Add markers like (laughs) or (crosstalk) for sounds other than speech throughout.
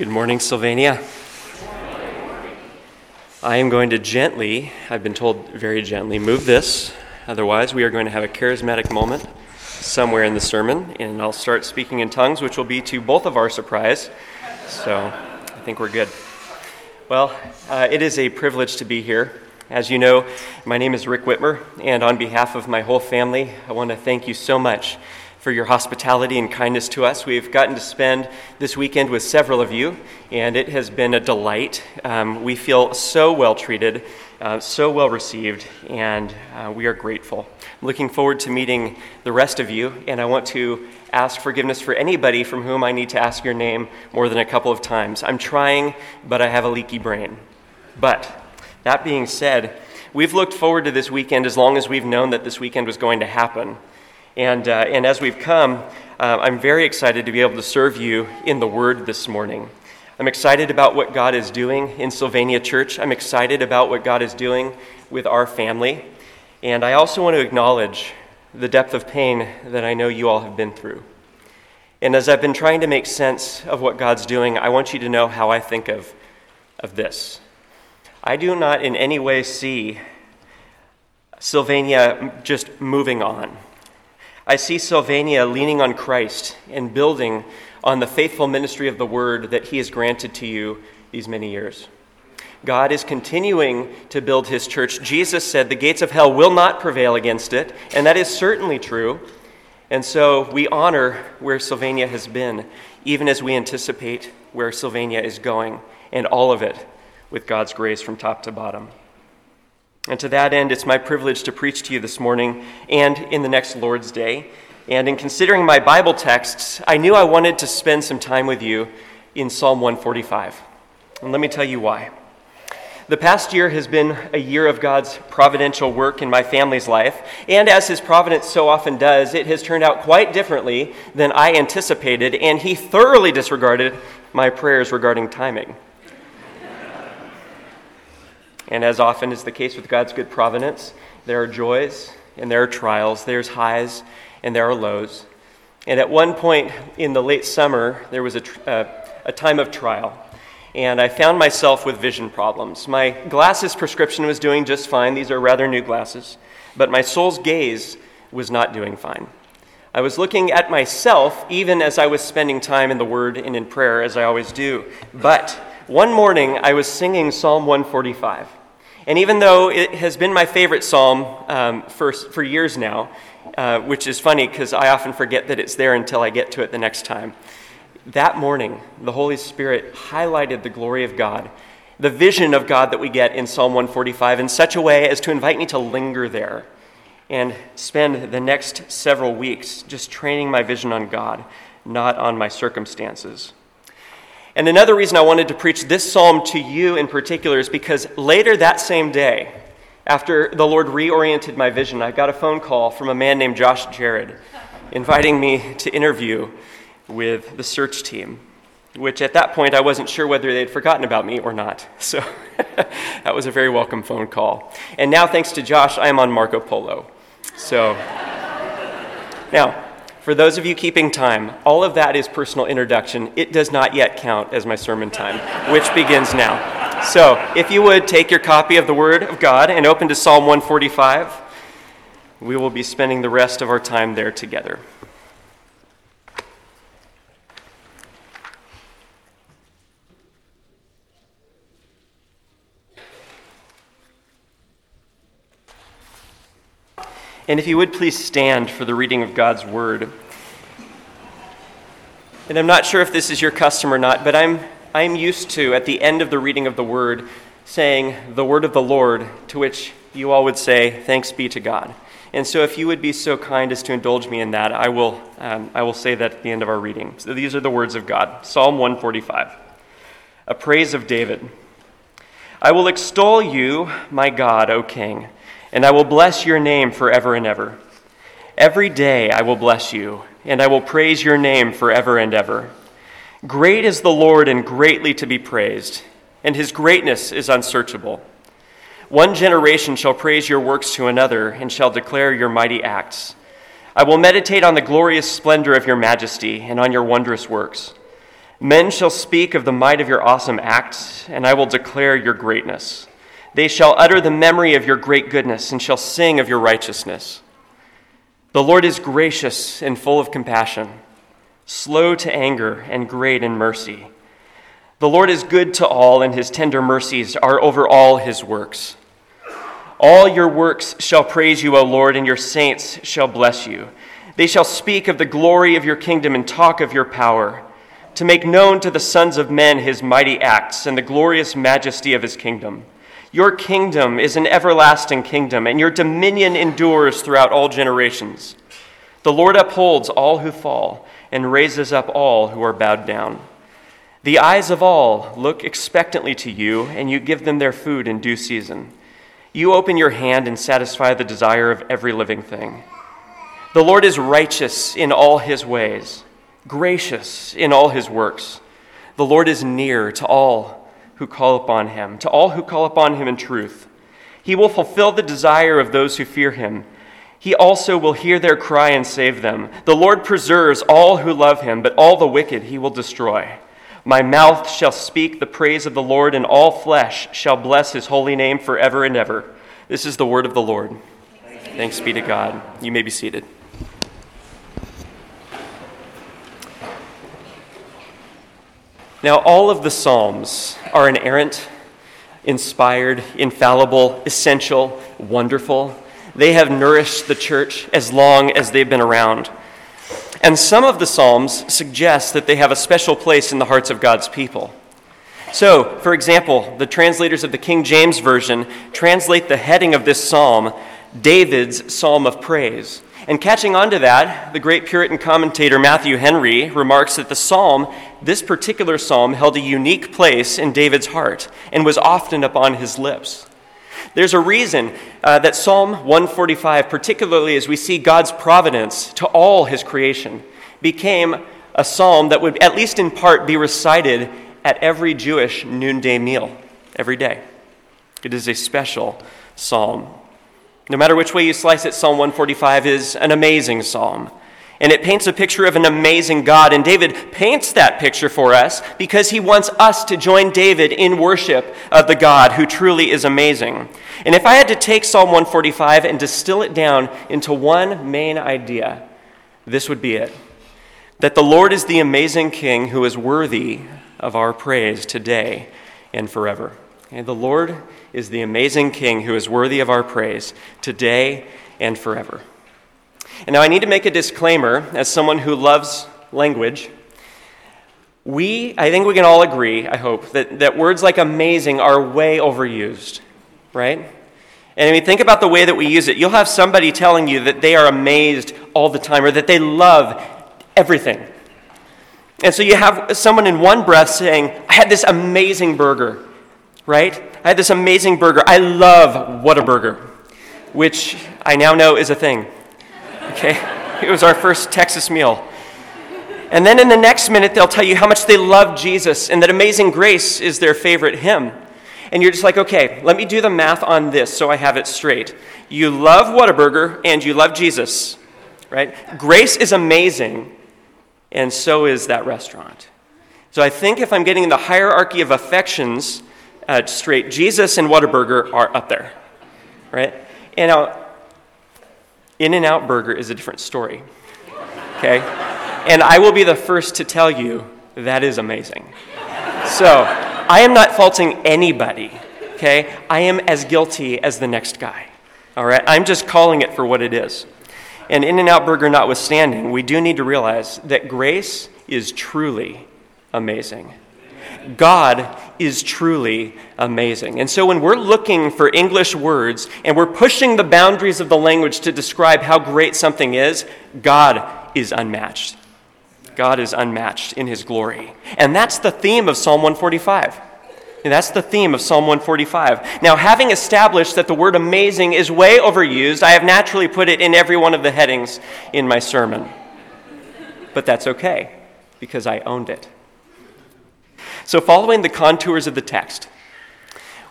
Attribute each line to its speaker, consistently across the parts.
Speaker 1: Good morning, Sylvania. I am going to gently, I've been told very gently, move this. Otherwise, we are going to have a charismatic moment somewhere in the sermon, and I'll start speaking in tongues, which will be to both of our surprise. So I think we're good. Well, uh, it is a privilege to be here. As you know, my name is Rick Whitmer, and on behalf of my whole family, I want to thank you so much for your hospitality and kindness to us. We've gotten to spend this weekend with several of you, and it has been a delight. Um, we feel so well treated, uh, so well received, and uh, we are grateful. I'm looking forward to meeting the rest of you, and I want to ask forgiveness for anybody from whom I need to ask your name more than a couple of times. I'm trying, but I have a leaky brain. But that being said, we've looked forward to this weekend as long as we've known that this weekend was going to happen. And, uh, and as we've come, uh, I'm very excited to be able to serve you in the Word this morning. I'm excited about what God is doing in Sylvania Church. I'm excited about what God is doing with our family. And I also want to acknowledge the depth of pain that I know you all have been through. And as I've been trying to make sense of what God's doing, I want you to know how I think of, of this. I do not in any way see Sylvania just moving on. I see Sylvania leaning on Christ and building on the faithful ministry of the word that he has granted to you these many years. God is continuing to build his church. Jesus said the gates of hell will not prevail against it, and that is certainly true. And so we honor where Sylvania has been, even as we anticipate where Sylvania is going, and all of it with God's grace from top to bottom. And to that end, it's my privilege to preach to you this morning and in the next Lord's Day. And in considering my Bible texts, I knew I wanted to spend some time with you in Psalm 145. And let me tell you why. The past year has been a year of God's providential work in my family's life, and as His providence so often does, it has turned out quite differently than I anticipated, and He thoroughly disregarded my prayers regarding timing. And as often is the case with God's good providence, there are joys and there are trials, there's highs and there are lows. And at one point in the late summer, there was a, uh, a time of trial. And I found myself with vision problems. My glasses prescription was doing just fine. These are rather new glasses. But my soul's gaze was not doing fine. I was looking at myself even as I was spending time in the Word and in prayer, as I always do. But one morning, I was singing Psalm 145. And even though it has been my favorite psalm um, for, for years now, uh, which is funny because I often forget that it's there until I get to it the next time, that morning, the Holy Spirit highlighted the glory of God, the vision of God that we get in Psalm 145 in such a way as to invite me to linger there and spend the next several weeks just training my vision on God, not on my circumstances. And another reason I wanted to preach this psalm to you in particular is because later that same day, after the Lord reoriented my vision, I got a phone call from a man named Josh Jared inviting me to interview with the search team, which at that point I wasn't sure whether they'd forgotten about me or not. (laughs) So (laughs) that was a very welcome phone call. And now, thanks to Josh, I am on Marco Polo. So (laughs) now, for those of you keeping time, all of that is personal introduction. It does not yet count as my sermon time, which begins now. So, if you would take your copy of the Word of God and open to Psalm 145, we will be spending the rest of our time there together. And if you would please stand for the reading of God's word. And I'm not sure if this is your custom or not, but I'm, I'm used to, at the end of the reading of the word, saying the word of the Lord, to which you all would say, Thanks be to God. And so, if you would be so kind as to indulge me in that, I will, um, I will say that at the end of our reading. So, these are the words of God Psalm 145, a praise of David. I will extol you, my God, O King and I will bless your name forever and ever. Every day I will bless you, and I will praise your name forever and ever. Great is the Lord and greatly to be praised, and his greatness is unsearchable. One generation shall praise your works to another and shall declare your mighty acts. I will meditate on the glorious splendor of your majesty and on your wondrous works. Men shall speak of the might of your awesome acts, and I will declare your greatness. They shall utter the memory of your great goodness and shall sing of your righteousness. The Lord is gracious and full of compassion, slow to anger and great in mercy. The Lord is good to all, and his tender mercies are over all his works. All your works shall praise you, O Lord, and your saints shall bless you. They shall speak of the glory of your kingdom and talk of your power, to make known to the sons of men his mighty acts and the glorious majesty of his kingdom. Your kingdom is an everlasting kingdom, and your dominion endures throughout all generations. The Lord upholds all who fall and raises up all who are bowed down. The eyes of all look expectantly to you, and you give them their food in due season. You open your hand and satisfy the desire of every living thing. The Lord is righteous in all his ways, gracious in all his works. The Lord is near to all who call upon him, to all who call upon him in truth. He will fulfill the desire of those who fear him. He also will hear their cry and save them. The Lord preserves all who love him, but all the wicked he will destroy. My mouth shall speak the praise of the Lord, and all flesh shall bless his holy name forever and ever. This is the word of the Lord. Thanks be to God. You may be seated. Now, all of the Psalms are inerrant, inspired, infallible, essential, wonderful. They have nourished the church as long as they've been around. And some of the Psalms suggest that they have a special place in the hearts of God's people. So, for example, the translators of the King James Version translate the heading of this psalm David's Psalm of Praise. And catching on to that, the great Puritan commentator Matthew Henry remarks that the psalm, this particular psalm, held a unique place in David's heart and was often upon his lips. There's a reason uh, that Psalm 145, particularly as we see God's providence to all his creation, became a psalm that would, at least in part, be recited at every Jewish noonday meal every day. It is a special psalm. No matter which way you slice it, Psalm 145 is an amazing psalm. And it paints a picture of an amazing God. And David paints that picture for us because he wants us to join David in worship of the God who truly is amazing. And if I had to take Psalm 145 and distill it down into one main idea, this would be it that the Lord is the amazing King who is worthy of our praise today and forever. And the Lord is the amazing King who is worthy of our praise today and forever. And now I need to make a disclaimer as someone who loves language. We, I think we can all agree, I hope, that, that words like amazing are way overused, right? And I mean, think about the way that we use it. You'll have somebody telling you that they are amazed all the time or that they love everything. And so you have someone in one breath saying, I had this amazing burger right? I had this amazing burger. I love Whataburger, which I now know is a thing. Okay? (laughs) It was our first Texas meal. And then in the next minute, they'll tell you how much they love Jesus and that Amazing Grace is their favorite hymn. And you're just like, okay, let me do the math on this so I have it straight. You love Whataburger and you love Jesus, right? Grace is amazing, and so is that restaurant. So I think if I'm getting the hierarchy of affections uh, straight, Jesus and Whataburger are up there, right? And now, In N Out Burger is a different story, okay? And I will be the first to tell you that is amazing. So, I am not faulting anybody, okay? I am as guilty as the next guy, all right? I'm just calling it for what it is. And In N Out Burger notwithstanding, we do need to realize that grace is truly amazing. God is truly amazing. And so when we're looking for English words and we're pushing the boundaries of the language to describe how great something is, God is unmatched. God is unmatched in his glory. And that's the theme of Psalm 145. And that's the theme of Psalm 145. Now, having established that the word amazing is way overused, I have naturally put it in every one of the headings in my sermon. But that's okay, because I owned it. So, following the contours of the text,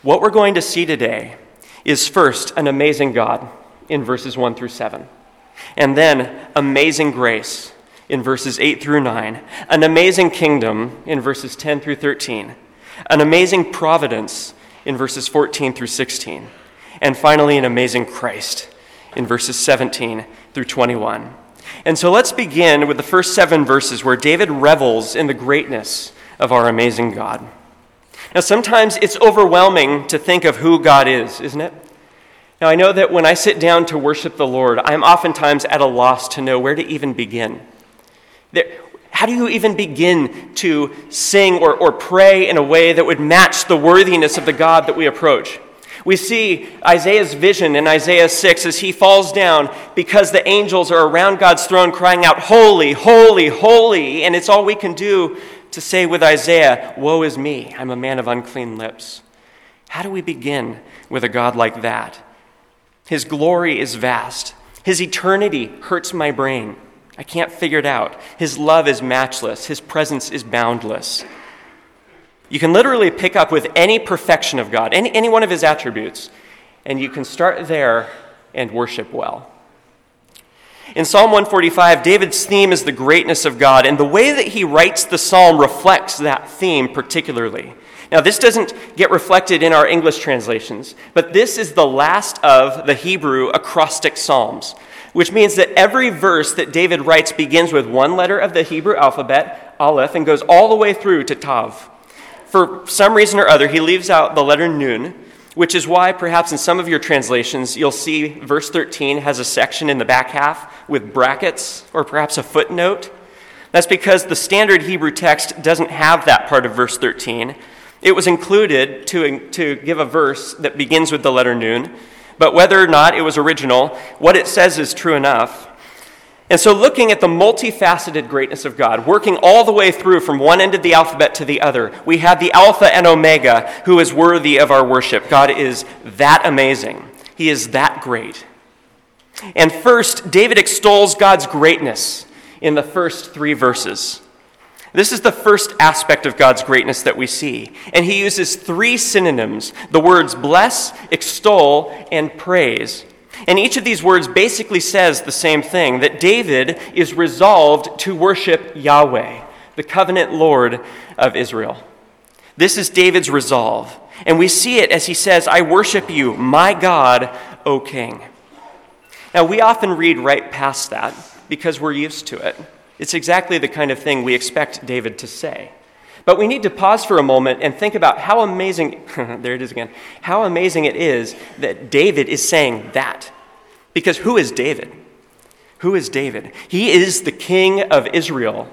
Speaker 1: what we're going to see today is first an amazing God in verses 1 through 7, and then amazing grace in verses 8 through 9, an amazing kingdom in verses 10 through 13, an amazing providence in verses 14 through 16, and finally, an amazing Christ in verses 17 through 21. And so let's begin with the first seven verses where David revels in the greatness of our amazing God. Now, sometimes it's overwhelming to think of who God is, isn't it? Now, I know that when I sit down to worship the Lord, I'm oftentimes at a loss to know where to even begin. There, how do you even begin to sing or, or pray in a way that would match the worthiness of the God that we approach? We see Isaiah's vision in Isaiah 6 as he falls down because the angels are around God's throne crying out, Holy, holy, holy. And it's all we can do to say with Isaiah, Woe is me, I'm a man of unclean lips. How do we begin with a God like that? His glory is vast, His eternity hurts my brain. I can't figure it out. His love is matchless, His presence is boundless. You can literally pick up with any perfection of God, any, any one of His attributes, and you can start there and worship well. In Psalm 145, David's theme is the greatness of God, and the way that he writes the psalm reflects that theme particularly. Now, this doesn't get reflected in our English translations, but this is the last of the Hebrew acrostic psalms, which means that every verse that David writes begins with one letter of the Hebrew alphabet, Aleph, and goes all the way through to Tav. For some reason or other, he leaves out the letter Nun, which is why perhaps in some of your translations you'll see verse 13 has a section in the back half with brackets or perhaps a footnote. That's because the standard Hebrew text doesn't have that part of verse 13. It was included to, to give a verse that begins with the letter Nun, but whether or not it was original, what it says is true enough. And so, looking at the multifaceted greatness of God, working all the way through from one end of the alphabet to the other, we have the Alpha and Omega who is worthy of our worship. God is that amazing, He is that great. And first, David extols God's greatness in the first three verses. This is the first aspect of God's greatness that we see. And he uses three synonyms the words bless, extol, and praise and each of these words basically says the same thing that David is resolved to worship Yahweh, the covenant Lord of Israel. This is David's resolve. And we see it as he says, I worship you, my God, O King. Now, we often read right past that because we're used to it. It's exactly the kind of thing we expect David to say. But we need to pause for a moment and think about how amazing, (laughs) there it is again, how amazing it is that David is saying that. Because who is David? Who is David? He is the king of Israel.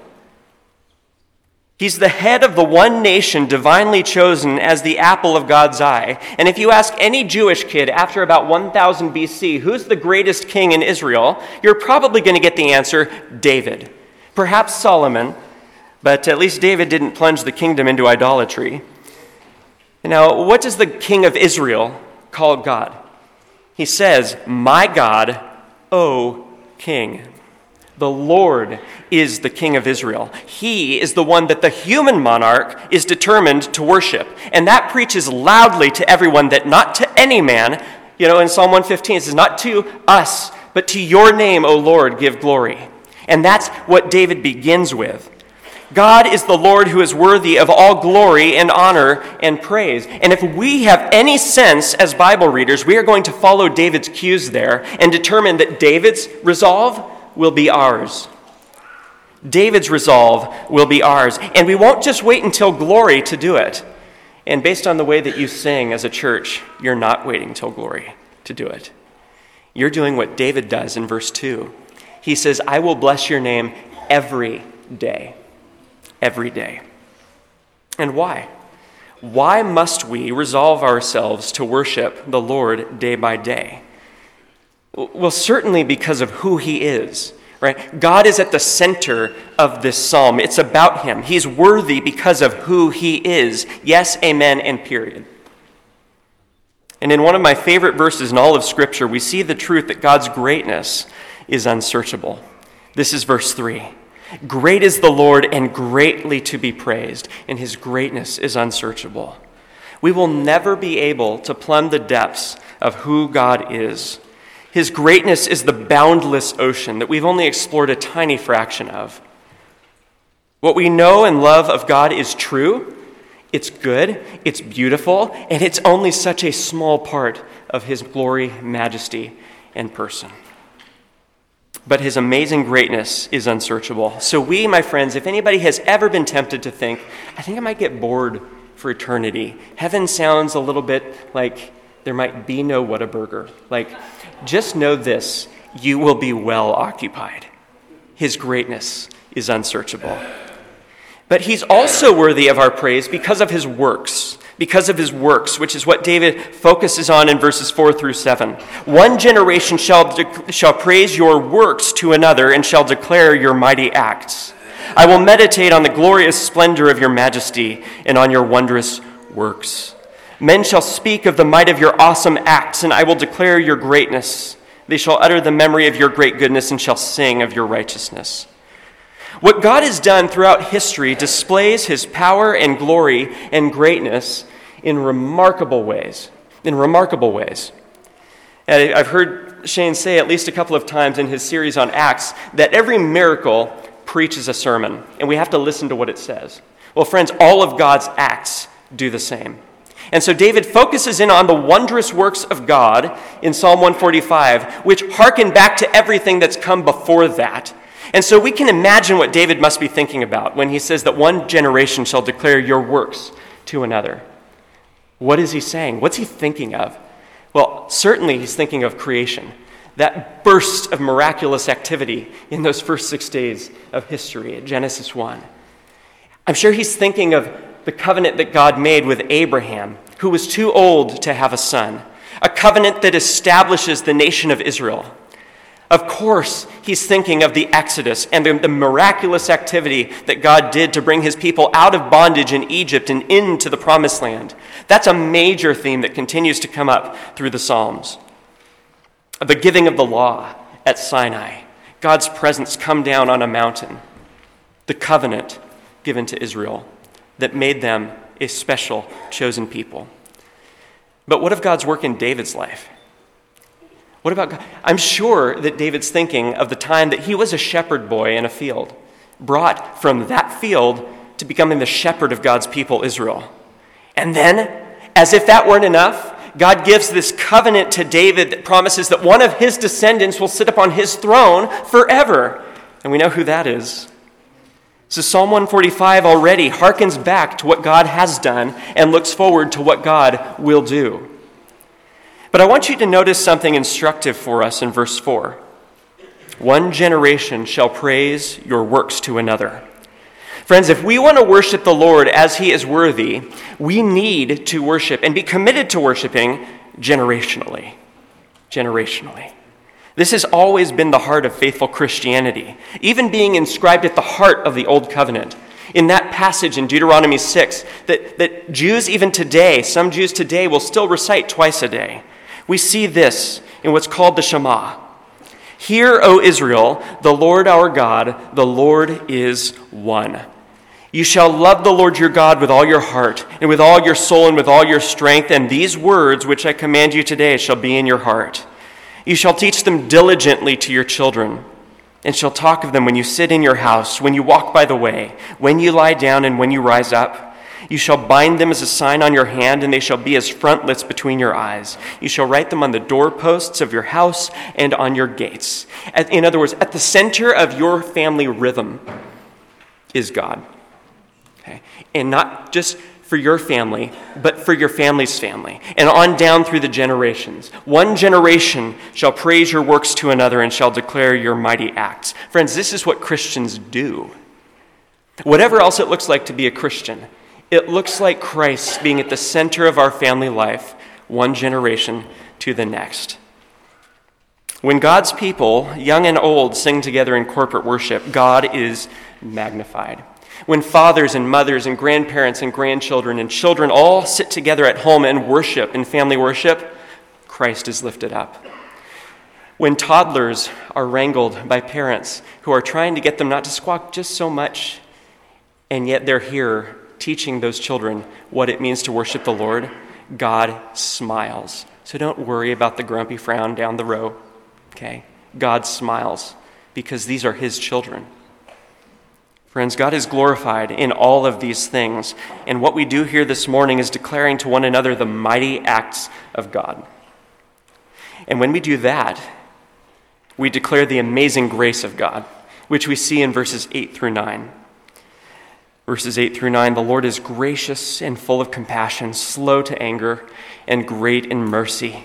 Speaker 1: He's the head of the one nation divinely chosen as the apple of God's eye. And if you ask any Jewish kid after about 1000 BC, who's the greatest king in Israel, you're probably going to get the answer David. Perhaps Solomon, but at least David didn't plunge the kingdom into idolatry. Now, what does the king of Israel call God? He says, My God, O king. The Lord is the king of Israel. He is the one that the human monarch is determined to worship. And that preaches loudly to everyone that not to any man, you know, in Psalm 115, it says, Not to us, but to your name, O Lord, give glory. And that's what David begins with. God is the Lord who is worthy of all glory and honor and praise. And if we have any sense as Bible readers, we are going to follow David's cues there and determine that David's resolve will be ours. David's resolve will be ours. And we won't just wait until glory to do it. And based on the way that you sing as a church, you're not waiting till glory to do it. You're doing what David does in verse 2. He says, I will bless your name every day every day. And why? Why must we resolve ourselves to worship the Lord day by day? Well, certainly because of who He is, right? God is at the center of this psalm. It's about Him. He's worthy because of who He is. Yes, amen, and period. And in one of my favorite verses in all of Scripture, we see the truth that God's greatness is unsearchable. This is verse 3. Great is the Lord and greatly to be praised, and his greatness is unsearchable. We will never be able to plumb the depths of who God is. His greatness is the boundless ocean that we've only explored a tiny fraction of. What we know and love of God is true, it's good, it's beautiful, and it's only such a small part of His glory, majesty, and person. But His amazing greatness is unsearchable. So, we, my friends, if anybody has ever been tempted to think, I think I might get bored for eternity, heaven sounds a little bit like there might be no Whataburger. Like, just know this you will be well occupied. His greatness is unsearchable. But he's also worthy of our praise because of his works, because of his works, which is what David focuses on in verses 4 through 7. One generation shall, de- shall praise your works to another and shall declare your mighty acts. I will meditate on the glorious splendor of your majesty and on your wondrous works. Men shall speak of the might of your awesome acts, and I will declare your greatness. They shall utter the memory of your great goodness and shall sing of your righteousness. What God has done throughout history displays his power and glory and greatness in remarkable ways. In remarkable ways. And I've heard Shane say at least a couple of times in his series on Acts that every miracle preaches a sermon, and we have to listen to what it says. Well, friends, all of God's acts do the same. And so David focuses in on the wondrous works of God in Psalm 145, which harken back to everything that's come before that and so we can imagine what David must be thinking about when he says that one generation shall declare your works to another. What is he saying? What's he thinking of? Well, certainly he's thinking of creation, that burst of miraculous activity in those first six days of history at Genesis 1. I'm sure he's thinking of the covenant that God made with Abraham, who was too old to have a son, a covenant that establishes the nation of Israel. Of course, he's thinking of the Exodus and the, the, miraculous activity that God did to bring his people out of bondage in Egypt and into the promised land. That's a major theme that continues to come up through the Psalms. The giving of the law at Sinai, God's presence come down on a mountain, the covenant given to Israel that made them a special chosen people. But what of God's work in David's life? What about God? I'm sure that David's thinking of the time that he was a shepherd boy in a field, brought from that field to becoming the shepherd of God's people, Israel. And then, as if that weren't enough, God gives this covenant to David that promises that one of his descendants will sit upon his throne forever. And we know who that is. So Psalm 145 already harkens back to what God has done and looks forward to what God will do. But I want you to notice something instructive for us in verse 4. One generation shall praise your works to another. Friends, if we want to worship the Lord as he is worthy, we need to worship and be committed to worshiping generationally. Generationally. This has always been the heart of faithful Christianity, even being inscribed at the heart of the Old Covenant. In that passage in Deuteronomy 6, that, that Jews, even today, some Jews today, will still recite twice a day. We see this in what's called the Shema. Hear, O Israel, the Lord our God, the Lord is one. You shall love the Lord your God with all your heart, and with all your soul, and with all your strength, and these words which I command you today shall be in your heart. You shall teach them diligently to your children, and shall talk of them when you sit in your house, when you walk by the way, when you lie down, and when you rise up. You shall bind them as a sign on your hand, and they shall be as frontlets between your eyes. You shall write them on the doorposts of your house and on your gates. In other words, at the center of your family rhythm is God. Okay? And not just for your family, but for your family's family, and on down through the generations. One generation shall praise your works to another and shall declare your mighty acts. Friends, this is what Christians do. Whatever else it looks like to be a Christian, it looks like Christ being at the center of our family life, one generation to the next. When God's people, young and old, sing together in corporate worship, God is magnified. When fathers and mothers and grandparents and grandchildren and children all sit together at home and worship in family worship, Christ is lifted up. When toddlers are wrangled by parents who are trying to get them not to squawk just so much, and yet they're here teaching those children what it means to worship the Lord, God smiles. So don't worry about the grumpy frown down the row, okay? God smiles because these are His children. Friends, God is glorified in all of these things, and what we do here this morning is declaring to one another the mighty acts of God. And when we do that, we declare the amazing grace of God, which we see in verses 8 through 9. Verses 8 through 9 The Lord is gracious and full of compassion, slow to anger, and great in mercy.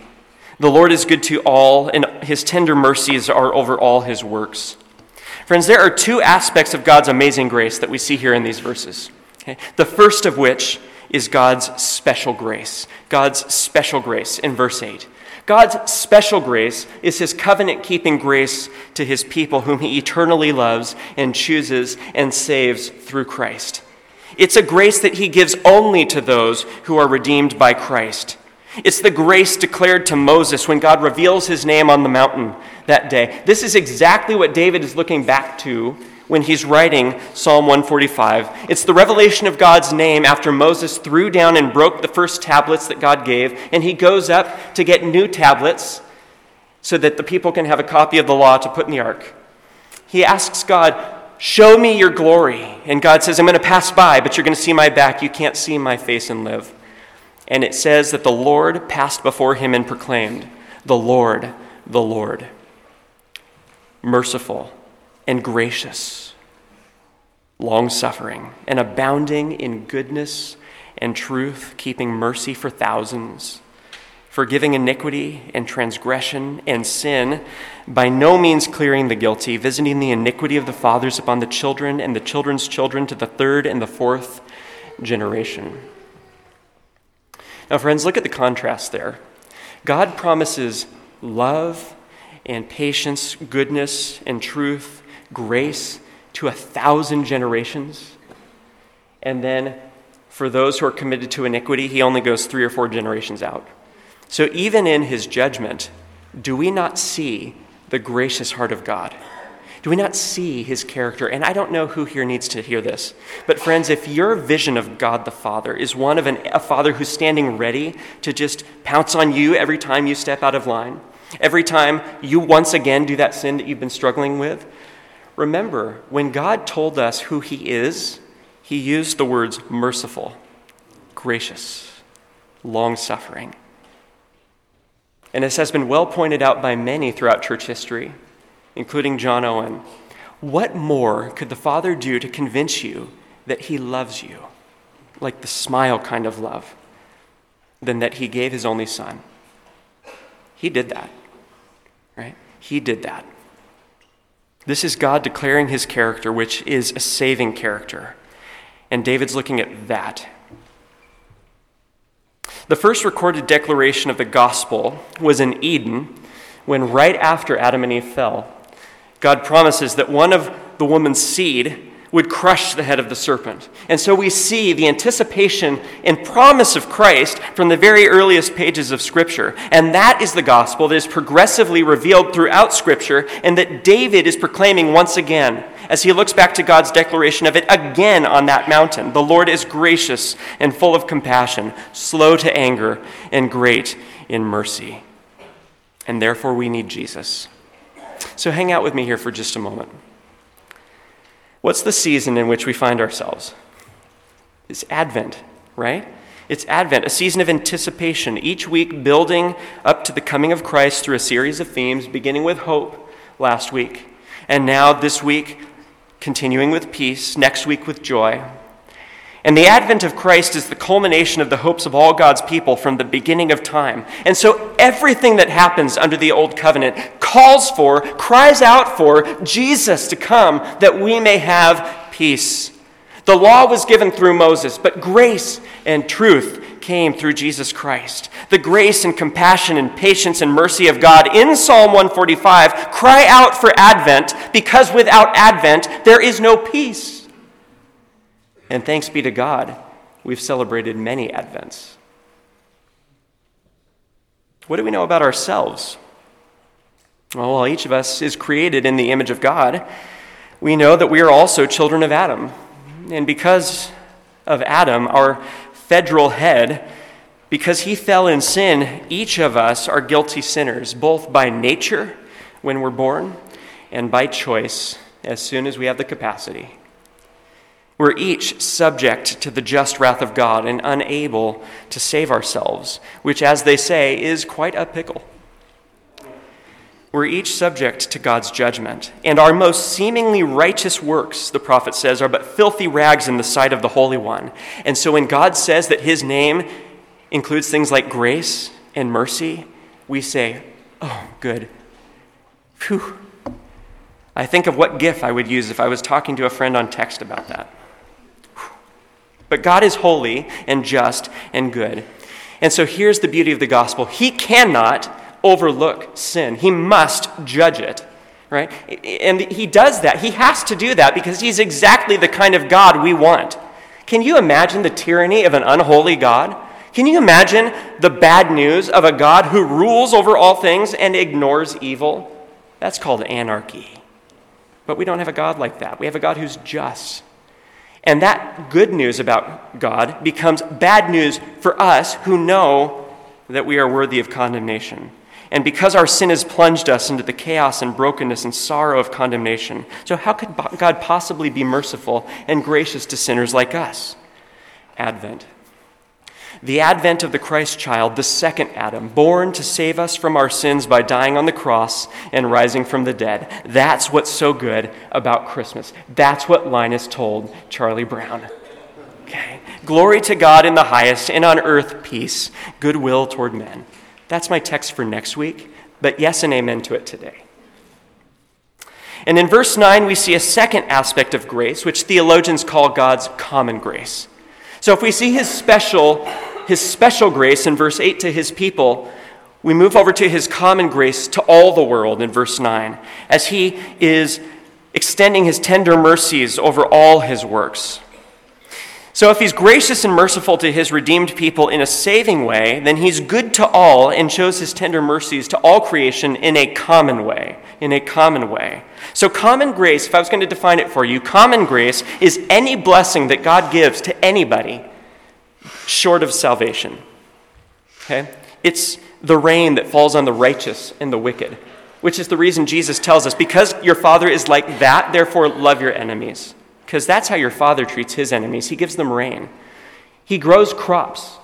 Speaker 1: The Lord is good to all, and his tender mercies are over all his works. Friends, there are two aspects of God's amazing grace that we see here in these verses. Okay? The first of which is God's special grace. God's special grace in verse 8. God's special grace is his covenant keeping grace to his people, whom he eternally loves and chooses and saves through Christ. It's a grace that he gives only to those who are redeemed by Christ. It's the grace declared to Moses when God reveals his name on the mountain that day. This is exactly what David is looking back to when he's writing Psalm 145. It's the revelation of God's name after Moses threw down and broke the first tablets that God gave, and he goes up to get new tablets so that the people can have a copy of the law to put in the ark. He asks God, Show me your glory. And God says, I'm going to pass by, but you're going to see my back. You can't see my face and live. And it says that the Lord passed before him and proclaimed, The Lord, the Lord, merciful and gracious, long suffering, and abounding in goodness and truth, keeping mercy for thousands, forgiving iniquity and transgression and sin, by no means clearing the guilty, visiting the iniquity of the fathers upon the children and the children's children to the third and the fourth generation. Now, friends, look at the contrast there. God promises love and patience, goodness and truth grace to a thousand generations. And then for those who are committed to iniquity, he only goes three or four generations out. So even in his judgment, do we not see the gracious heart of God? Do we not see his character? And I don't know who here needs to hear this, but friends, if your vision of God the Father is one of an, a father who's standing ready to just pounce on you every time you step out of line, every time you once again do that sin that you've been struggling with, Remember, when God told us who He is, He used the words merciful, gracious, long suffering. And as has been well pointed out by many throughout church history, including John Owen, what more could the Father do to convince you that He loves you, like the smile kind of love, than that He gave His only Son? He did that, right? He did that. This is God declaring his character, which is a saving character. And David's looking at that. The first recorded declaration of the gospel was in Eden, when right after Adam and Eve fell, God promises that one of the woman's seed would crush the head of the serpent. And so we see the anticipation and promise of Christ from the very earliest pages of Scripture. And that is the gospel that is progressively revealed throughout Scripture and that David is proclaiming once again as he looks back to God's declaration of it again on that mountain. The Lord is gracious and full of compassion, slow to anger, and great in mercy. And therefore we need Jesus. So hang out with me here for just a moment. What's the season in which we find ourselves? It's Advent, right? It's Advent, a season of anticipation, each week building up to the coming of Christ through a series of themes, beginning with hope last week, and now this week, continuing with peace, next week with joy, and the advent of Christ is the culmination of the hopes of all God's people from the beginning of time. And so everything that happens under the old covenant calls for, cries out for Jesus to come that we may have peace. The law was given through Moses, but grace and truth came through Jesus Christ. The grace and compassion and patience and mercy of God in Psalm 145 cry out for Advent because without Advent there is no peace. And thanks be to God, we've celebrated many Advents. What do we know about ourselves? Well, each of us is created in the image of God, we know that we are also children of Adam. And because of Adam, our federal head, because he fell in sin, each of us are guilty sinners, both by nature when we're born and by choice as soon as we have the capacity. We're each subject to the just wrath of God and unable to save ourselves, which, as they say, is quite a pickle. We're each subject to God's judgment, and our most seemingly righteous works, the prophet says, are but filthy rags in the sight of the Holy One. And so when God says that his name includes things like grace and mercy, we say, Oh, good. Phew. I think of what GIF I would use if I was talking to a friend on text about that. But God is holy and just and good. And so here's the beauty of the gospel He cannot overlook sin, He must judge it. Right? And he does that. He has to do that because he's exactly the kind of God we want. Can you imagine the tyranny of an unholy God? Can you imagine the bad news of a God who rules over all things and ignores evil? That's called anarchy. But we don't have a God like that. We have a God who's just. And that good news about God becomes bad news for us who know that we are worthy of condemnation. And because our sin has plunged us into the chaos and brokenness and sorrow of condemnation, so how could God possibly be merciful and gracious to sinners like us? Advent. The advent of the Christ child, the second Adam, born to save us from our sins by dying on the cross and rising from the dead. That's what's so good about Christmas. That's what Linus told Charlie Brown. Okay. Glory to God in the highest, and on earth peace, goodwill toward men. That's my text for next week, but yes and amen to it today. And in verse 9, we see a second aspect of grace, which theologians call God's common grace. So if we see his special, his special grace in verse 8 to his people, we move over to his common grace to all the world in verse 9, as he is extending his tender mercies over all his works. So, if he's gracious and merciful to his redeemed people in a saving way, then he's good to all and shows his tender mercies to all creation in a common way. In a common way. So, common grace, if I was going to define it for you, common grace is any blessing that God gives to anybody short of salvation. Okay? It's the rain that falls on the righteous and the wicked, which is the reason Jesus tells us because your Father is like that, therefore love your enemies because that's how your father treats his enemies. He gives them rain. He grows crops.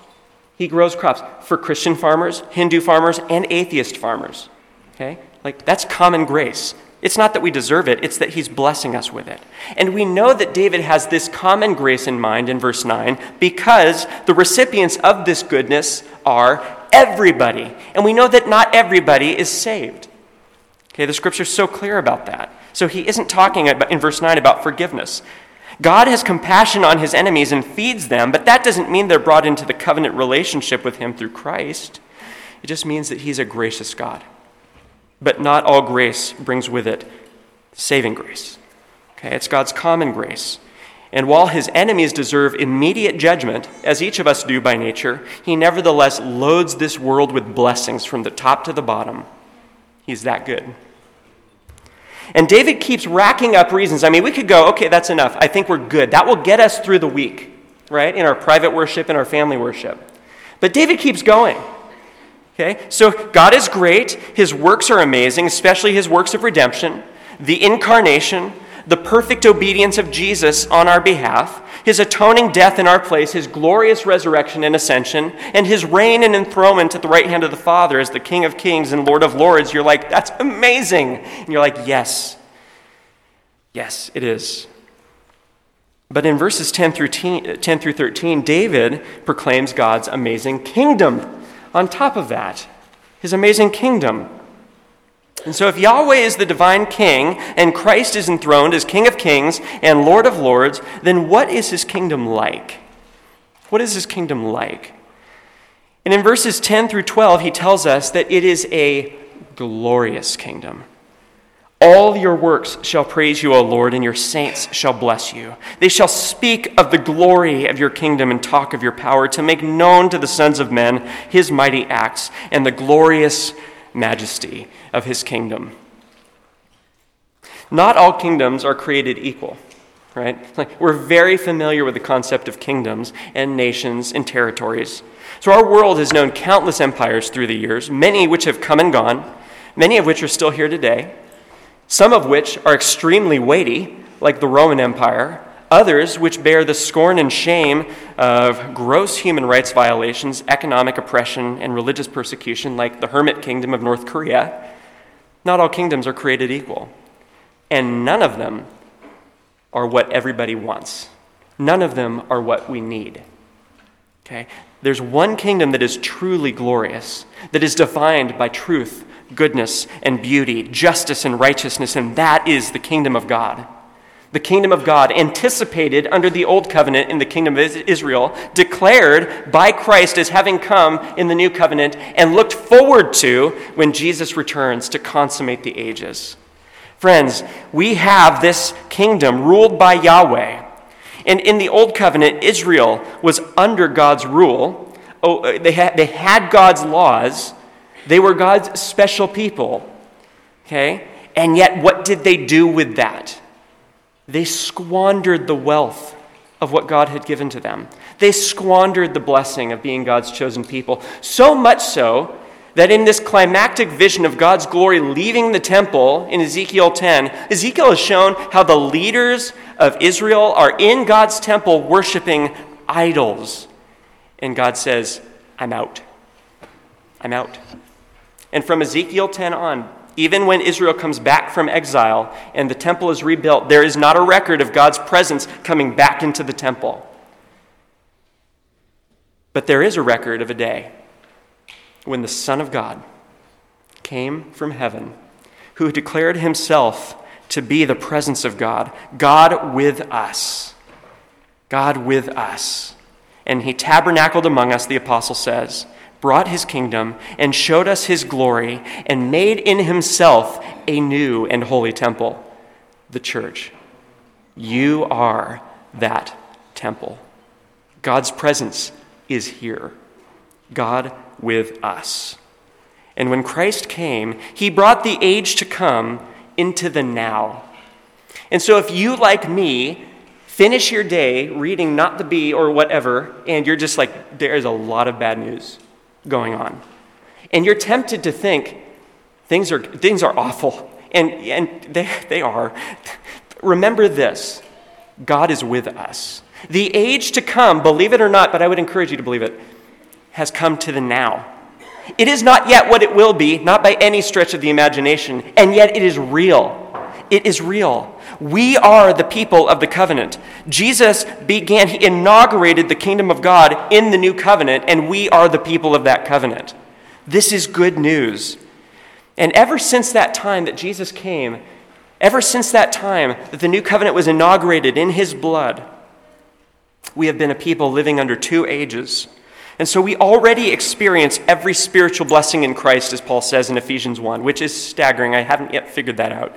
Speaker 1: He grows crops for Christian farmers, Hindu farmers, and atheist farmers. Okay? Like, that's common grace. It's not that we deserve it, it's that he's blessing us with it. And we know that David has this common grace in mind in verse 9 because the recipients of this goodness are everybody. And we know that not everybody is saved. Okay, the scripture's so clear about that. So he isn't talking in verse 9 about forgiveness. God has compassion on his enemies and feeds them, but that doesn't mean they're brought into the covenant relationship with him through Christ. It just means that he's a gracious God. But not all grace brings with it saving grace. Okay, it's God's common grace. And while his enemies deserve immediate judgment, as each of us do by nature, he nevertheless loads this world with blessings from the top to the bottom. He's that good. And David keeps racking up reasons. I mean, we could go, okay, that's enough. I think we're good. That will get us through the week, right? In our private worship in our family worship. But David keeps going. Okay? So God is great. His works are amazing, especially his works of redemption, the incarnation, the perfect obedience of Jesus on our behalf, his atoning death in our place, his glorious resurrection and ascension, and his reign and enthronement at the right hand of the Father as the King of kings and Lord of lords, you're like, that's amazing. And you're like, yes. Yes, it is. But in verses 10 through, 10 through 13, David proclaims God's amazing kingdom on top of that. His amazing kingdom. And so, if Yahweh is the divine king and Christ is enthroned as King of kings and Lord of lords, then what is his kingdom like? What is his kingdom like? And in verses 10 through 12, he tells us that it is a glorious kingdom. All your works shall praise you, O Lord, and your saints shall bless you. They shall speak of the glory of your kingdom and talk of your power to make known to the sons of men his mighty acts and the glorious majesty of his kingdom. Not all kingdoms are created equal, right? Like we're very familiar with the concept of kingdoms and nations and territories. So our world has known countless empires through the years, many which have come and gone, many of which are still here today, some of which are extremely weighty, like the Roman Empire, Others, which bear the scorn and shame of gross human rights violations, economic oppression, and religious persecution, like the hermit kingdom of North Korea. Not all kingdoms are created equal. And none of them are what everybody wants. None of them are what we need. Okay? There's one kingdom that is truly glorious, that is defined by truth, goodness, and beauty, justice and righteousness, and that is the kingdom of God. The kingdom of God, anticipated under the old covenant in the kingdom of Israel, declared by Christ as having come in the new covenant, and looked forward to when Jesus returns to consummate the ages. Friends, we have this kingdom ruled by Yahweh. And in the old covenant, Israel was under God's rule. Oh, uh, they, had, they had God's laws, they were God's special people. Okay? And yet, what did they do with that? They squandered the wealth of what God had given to them. They squandered the blessing of being God's chosen people. So much so that in this climactic vision of God's glory leaving the temple in Ezekiel 10, Ezekiel has shown how the leaders of Israel are in God's temple worshiping idols. And God says, I'm out. I'm out. And from Ezekiel 10 on, even when Israel comes back from exile and the temple is rebuilt, there is not a record of God's presence coming back into the temple. But there is a record of a day when the Son of God came from heaven, who declared himself to be the presence of God, God with us. God with us. And he tabernacled among us, the apostle says brought his kingdom, and showed us his glory, and made in himself a new and holy temple, the church. You are that temple. God's presence is here, God with us. And when Christ came, he brought the age to come into the now. And so, if you, like me, finish your day reading Not the Bee or whatever, and you're just like, there's a lot of bad news going on. And you're tempted to think things are, things are awful. And, and they, they are. Remember this God is with us. The age to come, believe it or not, but I would encourage you to believe it, has come to the now. It is not yet what it will be, not by any stretch of the imagination, and yet it is real. It is real. We are the people of the covenant. Jesus began, he inaugurated the kingdom of God in the new covenant, and we are the people of that covenant. This is good news. And ever since that time that Jesus came, ever since that time that the new covenant was inaugurated in his blood, we have been a people living under two ages. And so we already experience every spiritual blessing in Christ, as Paul says in Ephesians 1, which is staggering. I haven't yet figured that out.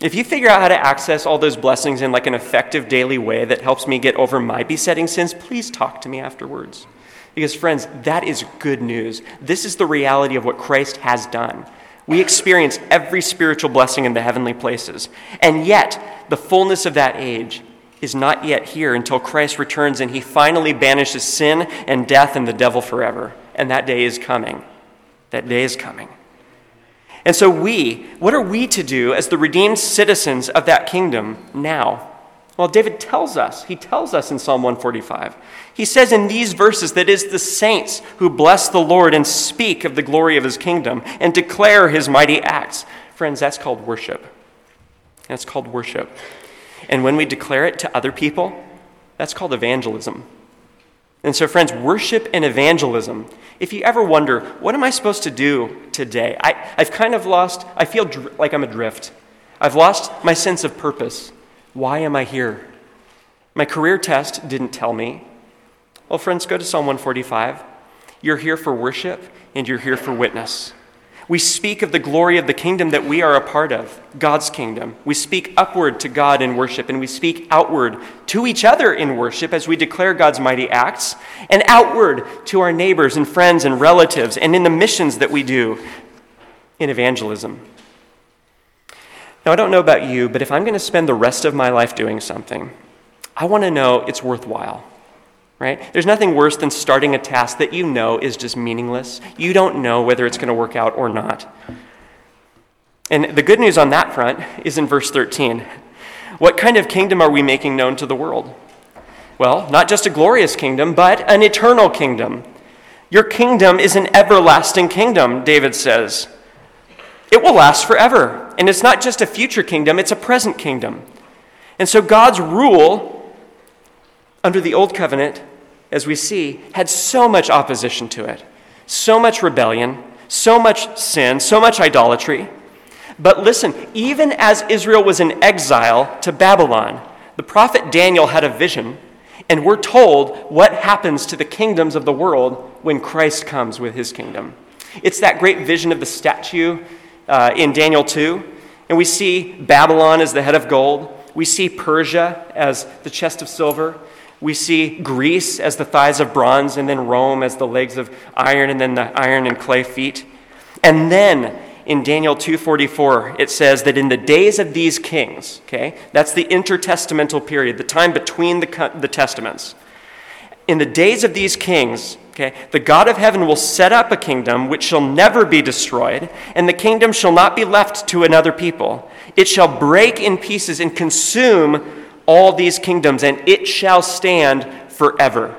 Speaker 1: If you figure out how to access all those blessings in like an effective daily way that helps me get over my besetting sins, please talk to me afterwards. Because, friends, that is good news. This is the reality of what Christ has done. We experience every spiritual blessing in the heavenly places. And yet, the fullness of that age is not yet here until Christ returns and he finally banishes sin and death and the devil forever. And that day is coming. That day is coming. And so, we, what are we to do as the redeemed citizens of that kingdom now? Well, David tells us, he tells us in Psalm 145. He says in these verses that it is the saints who bless the Lord and speak of the glory of his kingdom and declare his mighty acts. Friends, that's called worship. That's called worship. And when we declare it to other people, that's called evangelism. And so, friends, worship and evangelism. If you ever wonder, what am I supposed to do today? I, have kind of lost, I feel dr- like I'm adrift. I've lost my sense of purpose. Why am I here? My career test didn't tell me. Well, friends, go to Psalm 145. You're here for worship and you're here for witness. We speak of the glory of the kingdom that we are a part of, God's kingdom. We speak upward to God in worship, and we speak outward to each other in worship as we declare God's mighty acts, and outward to our neighbors and friends and relatives, and in the missions that we do in evangelism. Now, I don't know about you, but if I'm going to spend the rest of my life doing something, I want to know it's worthwhile right? There's nothing worse than starting a task that you know is just meaningless. You don't know whether it's going to work out or not. And the good news on that front is in verse 13. What kind of kingdom are we making known to the world? Well, not just a glorious kingdom, but an eternal kingdom. Your kingdom is an everlasting kingdom, David says. It will last forever. And it's not just a future kingdom, it's a present kingdom. And so God's rule under the Old Covenant, as we see, had so much opposition to it, so much rebellion, so much sin, so much idolatry. But listen, even as Israel was in exile to Babylon, the prophet Daniel had a vision, and we're told what happens to the kingdoms of the world when Christ comes with his kingdom. It's that great vision of the statue uh, in Daniel 2, and we see Babylon as the head of gold. We see Persia as the chest of silver. We see Greece as the thighs of bronze, and then Rome as the legs of iron, and then the iron and clay feet. And then in Daniel 2:44 it says that in the days of these kings, okay? That's the intertestamental period, the time between the, the testaments. In the days of these kings, okay, the God of heaven will set up a kingdom which shall never be destroyed, and the kingdom shall not be left to another people. It shall break in pieces and consume all these kingdoms, and it shall stand forever.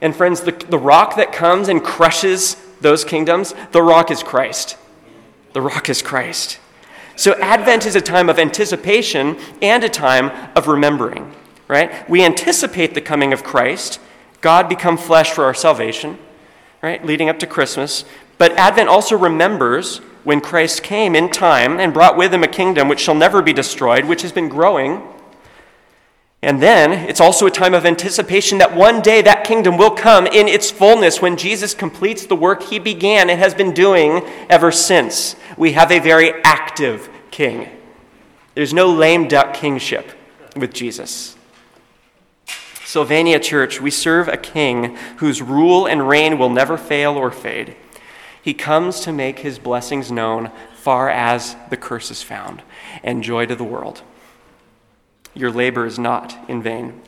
Speaker 1: And friends, the, the rock that comes and crushes those kingdoms, the rock is Christ. The rock is Christ. So Advent is a time of anticipation and a time of remembering, right? We anticipate the coming of Christ, God become flesh for our salvation, right? Leading up to Christmas. But Advent also remembers when Christ came in time and brought with him a kingdom which shall never be destroyed, which has been growing. And then it's also a time of anticipation that one day that kingdom will come in its fullness when Jesus completes the work he began and has been doing ever since we have a very active king. There's no lame duck kingship with Jesus. Sylvania Church, we serve a king whose rule and reign will never fail or fade. He comes to make his blessings known far as the curse is found, and joy to the world. Your labor is not in vain.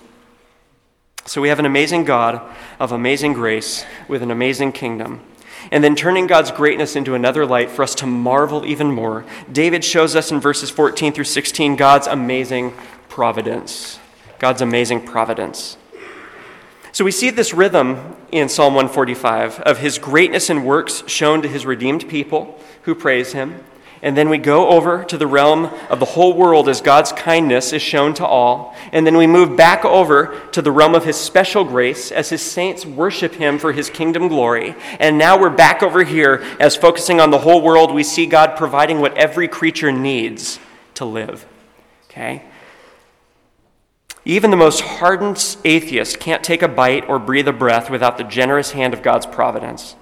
Speaker 1: So we have an amazing God of amazing grace with an amazing kingdom and then turning God's greatness into another light for us to marvel even more. David shows us in verses 14 through 16 God's amazing providence. God's amazing providence. So we see this rhythm in Psalm 145 of his greatness and works shown to his redeemed people who praise him, and then we go over to the realm of the whole world as God's kindness is shown to all. And then we move back over to the realm of His special grace as His saints worship Him for His kingdom glory. And now we're back over here as focusing on the whole world, we see God providing what every creature needs to live. Okay? Even the most hardened atheist can't take a bite or breathe a breath without the generous hand of God's providence.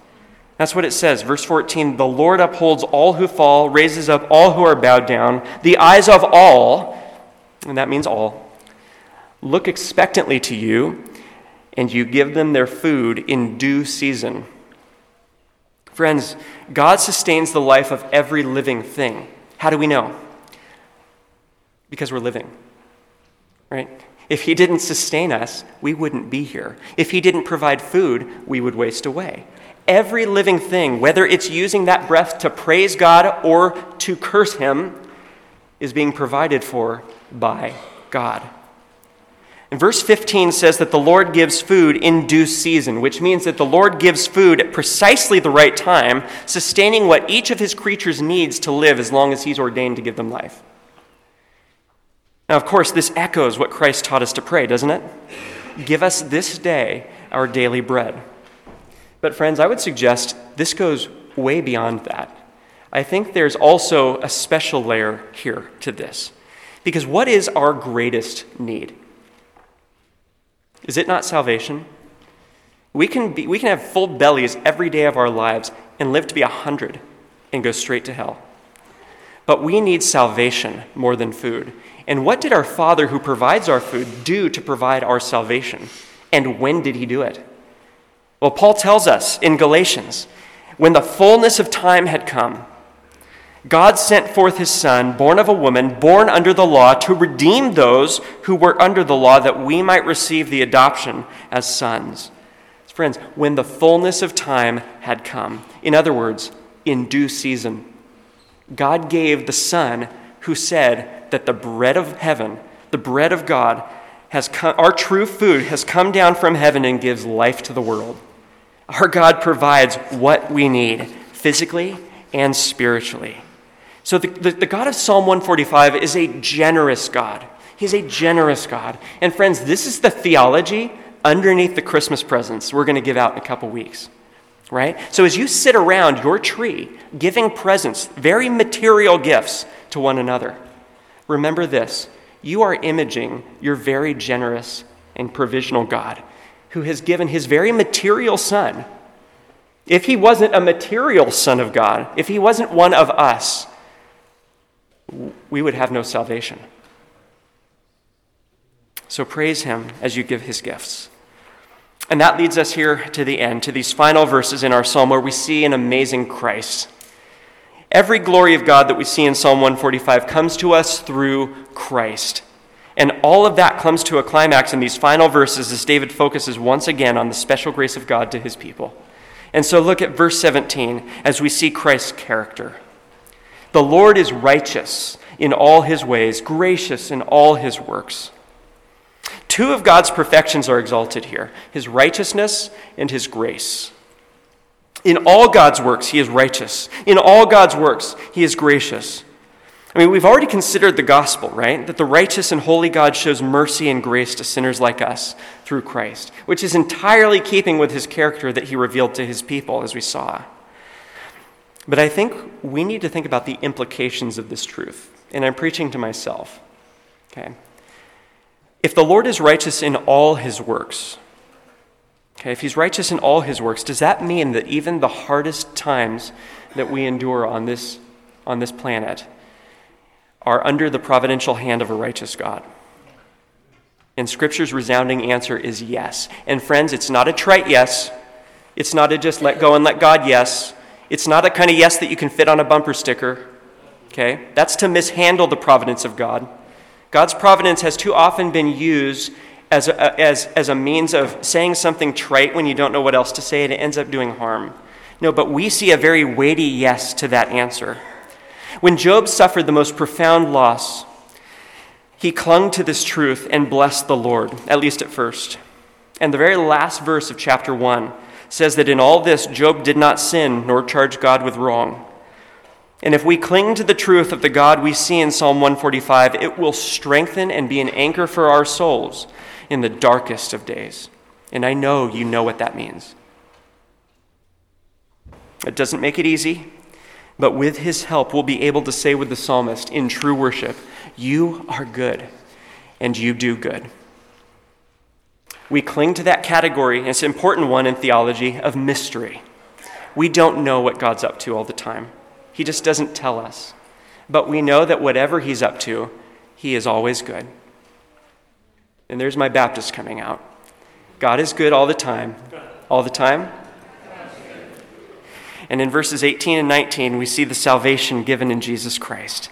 Speaker 1: That's what it says. Verse 14 The Lord upholds all who fall, raises up all who are bowed down. The eyes of all, and that means all, look expectantly to you, and you give them their food in due season. Friends, God sustains the life of every living thing. How do we know? Because we're living, right? If He didn't sustain us, we wouldn't be here. If He didn't provide food, we would waste away. Every living thing, whether it's using that breath to praise God or to curse Him, is being provided for by God. And verse 15 says that the Lord gives food in due season, which means that the Lord gives food at precisely the right time, sustaining what each of his creatures needs to live as long as he's ordained to give them life. Now, of course, this echoes what Christ taught us to pray, doesn't it? Give us this day our daily bread. But, friends, I would suggest this goes way beyond that. I think there's also a special layer here to this. Because what is our greatest need? Is it not salvation? We can, be, we can have full bellies every day of our lives and live to be a hundred and go straight to hell. But we need salvation more than food. And what did our Father who provides our food do to provide our salvation? And when did he do it? Well, Paul tells us in Galatians when the fullness of time had come, God sent forth his Son, born of a woman, born under the law, to redeem those who were under the law, that we might receive the adoption as sons. Friends, when the fullness of time had come, in other words, in due season, God gave the Son who said that the bread of heaven the bread of God, has come, our true food has come down from heaven and gives life to the world. Our God provides what we need physically and spiritually. So, the, the, the, God of Psalm 145 is a generous God. He's a generous God. And, friends, this is the theology underneath the Christmas presents we're going to give out in a couple weeks. Right? So, as you sit around your tree giving presents, very material gifts to one another, remember this you are imaging your very generous and provisional God who has given his very material Son. If he wasn't a material Son of God, if he wasn't one of us, we would have no salvation. So praise him as you give his gifts. And that leads us here to the end, to these final verses in our psalm where we see an amazing Christ. Every glory of God that we see in Psalm 145 comes to us through Christ. And all of that comes to a climax in these final verses as David focuses once again on the special grace of God to his people. And so look at verse 17 as we see Christ's character. The Lord is righteous in all his ways, gracious in all his works. Two of God's perfections are exalted here his righteousness and his grace. In all God's works, he is righteous. In all God's works, he is gracious. I mean, we've already considered the gospel, right? That the righteous and holy God shows mercy and grace to sinners like us through Christ, which is entirely keeping with his character that he revealed to his people, as we saw. But I think we need to think about the implications of this truth. And I'm preaching to myself. Okay? If the Lord is righteous in all his works, Okay, if he's righteous in all his works, does that mean that even the hardest times that we endure on this, on this planet are under the providential hand of a righteous God? And Scripture's resounding answer is yes. And friends, it's not a trite yes. It's not a just let go and let God yes. It's not a kind of yes that you can fit on a bumper sticker. Okay? That's to mishandle the providence of God. God's providence has too often been used as a, as, as a means of saying something trite when you don't know what else to say and it ends up doing harm. No, but we see a very weighty yes to that answer. When Job suffered the most profound loss, he clung to this truth and blessed the Lord, at least at first. And the very last verse of chapter 1 says that in all this, Job did not sin nor charge God with wrong. And if we cling to the truth of the God we see in Psalm 145, it will strengthen and be an anchor for our souls in the darkest of days. And I know you know what that means. It doesn't make it easy, but with his help, we'll be able to say with the psalmist in true worship, You are good, and you do good. We cling to that category, and it's an important one in theology, of mystery. We don't know what God's up to all the time, He just doesn't tell us. But we know that whatever He's up to, He is always good. And there's my Baptist coming out. God is good all the time. All the time? And in verses 18 and 19, we see the salvation given in Jesus Christ.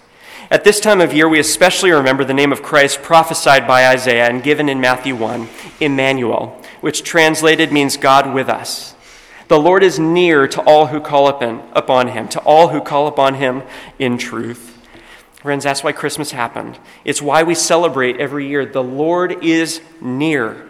Speaker 1: At this time of year, we especially remember the name of Christ prophesied by Isaiah and given in Matthew 1, Emmanuel, which translated means God with us. The Lord is near to all who call upon him, to all who call upon him in truth. Friends, that's why Christmas happened. It's why we celebrate every year. The Lord is near.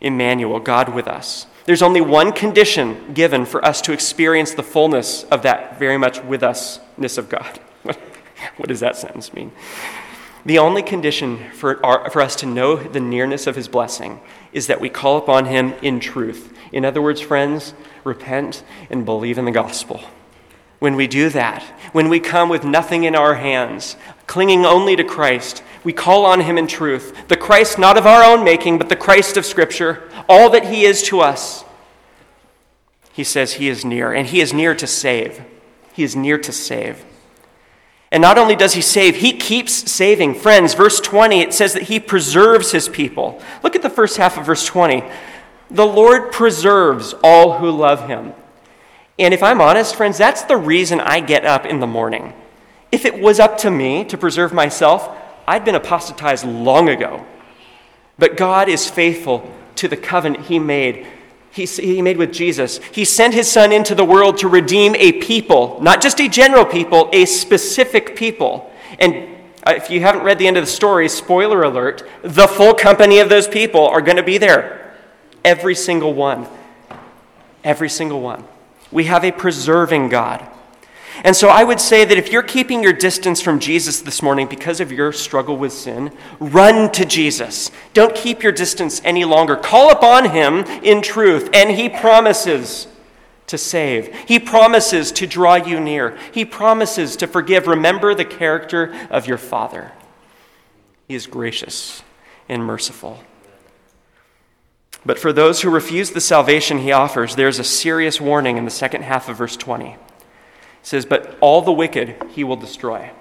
Speaker 1: Emmanuel, God with us. There's only one condition given for us to experience the fullness of that very much with usness of God. (laughs) what does that sentence mean? The only condition for, our, for us to know the nearness of his blessing is that we call upon him in truth. In other words, friends, repent and believe in the gospel. When we do that, when we come with nothing in our hands, clinging only to Christ, we call on Him in truth, the Christ not of our own making, but the Christ of Scripture, all that He is to us. He says He is near, and He is near to save. He is near to save. And not only does He save, He keeps saving. Friends, verse 20, it says that He preserves His people. Look at the first half of verse 20. The Lord preserves all who love Him. And if I'm honest, friends, that's the reason I get up in the morning. If it was up to me to preserve myself, I'd been apostatized long ago. But God is faithful to the covenant He made. He, made with Jesus. He sent His Son into the world to redeem a people, not just a general people, a specific people. And Uh, if you haven't read the end of the story, spoiler alert, the full company of those people are going to be there. Every single one. Every single one. We have a preserving God. And so I would say that if you're keeping your distance from Jesus this morning because of your struggle with sin, run to Jesus. Don't keep your distance any longer. Call upon him in truth, and he promises to save. He promises to draw you near. He promises to forgive. Remember the character of your Father. He is gracious and merciful. But for those who refuse the salvation he offers, there's a serious warning in the second half of verse 20. It says, But all the wicked he will destroy.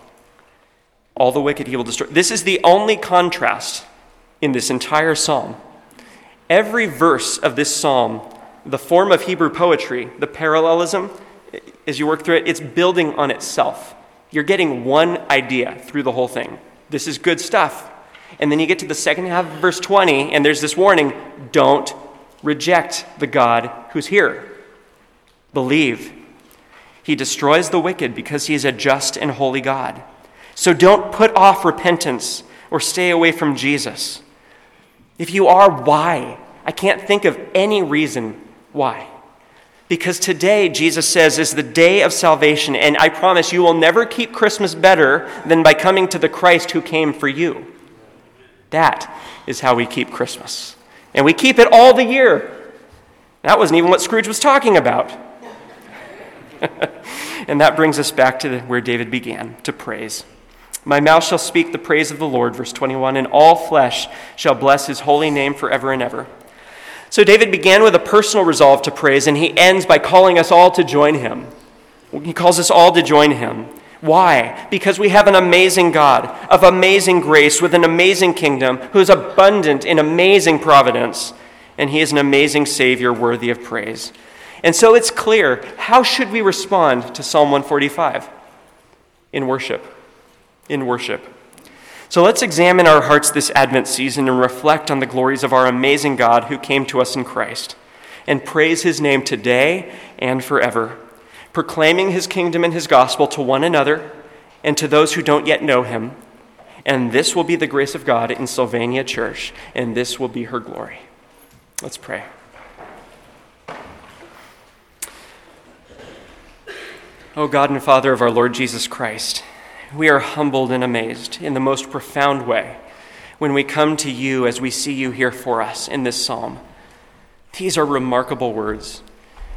Speaker 1: All the wicked he will destroy. This is the only contrast in this entire psalm. Every verse of this psalm the form of Hebrew poetry, the parallelism, as you work through it, it's building on itself. You're getting one idea through the whole thing. This is good stuff. And then you get to the second half of verse 20, and there's this warning don't reject the God who's here. Believe. He destroys the wicked because he is a just and holy God. So don't put off repentance or stay away from Jesus. If you are, why? I can't think of any reason why? Because today, Jesus says, is the day of salvation, and I promise you will never keep Christmas better than by coming to the Christ who came for you. That is how we keep Christmas. And we keep it all the year. That wasn't even what Scrooge was talking about. (laughs) and that brings us back to where David began to praise. My mouth shall speak the praise of the Lord, verse 21, and all flesh shall bless his holy name forever and ever. So David began with a personal resolve to praise, and he ends by calling us all to join him. He calls us all to join him. Why? Because we have an amazing God of amazing grace with an amazing kingdom who is abundant in amazing providence, and he is an amazing Savior worthy of praise. And so it's clear how should we respond to Psalm 145? In worship. In worship. So let's examine our hearts this Advent season and reflect on the glories of our amazing God who came to us in Christ, and praise his name today and forever, proclaiming his kingdom and his gospel to one another and to those who don't yet know him. And this will be the grace of God in Sylvania Church, and this will be her glory. Let's pray. O oh God and Father of our Lord Jesus Christ, we are humbled and amazed in the most profound way when we come to you as we see you here for us in this psalm. These are remarkable words.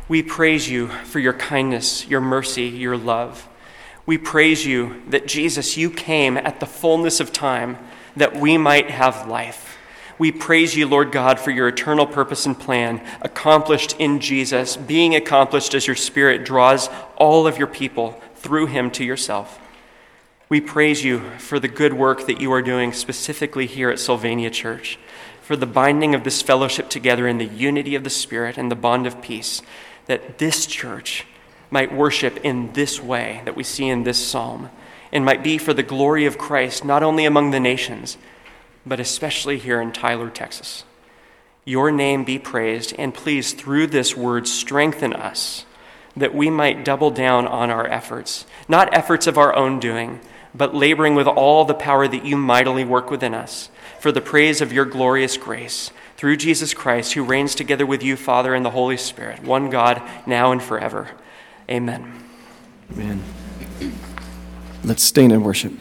Speaker 1: We praise you for your kindness, your mercy, your love. We praise you that Jesus, you came at the fullness of time that we might have life. We praise you, Lord God, for your eternal purpose and plan accomplished in Jesus, being accomplished as your Spirit draws all of your people through him to yourself. We praise you for the good work that you are doing specifically here at Sylvania Church, for the binding of this fellowship together in the unity of the Spirit and the bond of peace, that this church might worship in this way that we see in this psalm, and might be for the glory of Christ, not only among the nations, but especially here in Tyler, Texas. Your name be praised, and please, through this word, strengthen us that we might double down on our efforts, not efforts of our own doing but laboring with all the power that you mightily work within us for the praise of your glorious grace through Jesus Christ, who reigns together with you, Father, and the Holy Spirit, one God, now and forever. Amen.
Speaker 2: Amen. Let's stand and worship.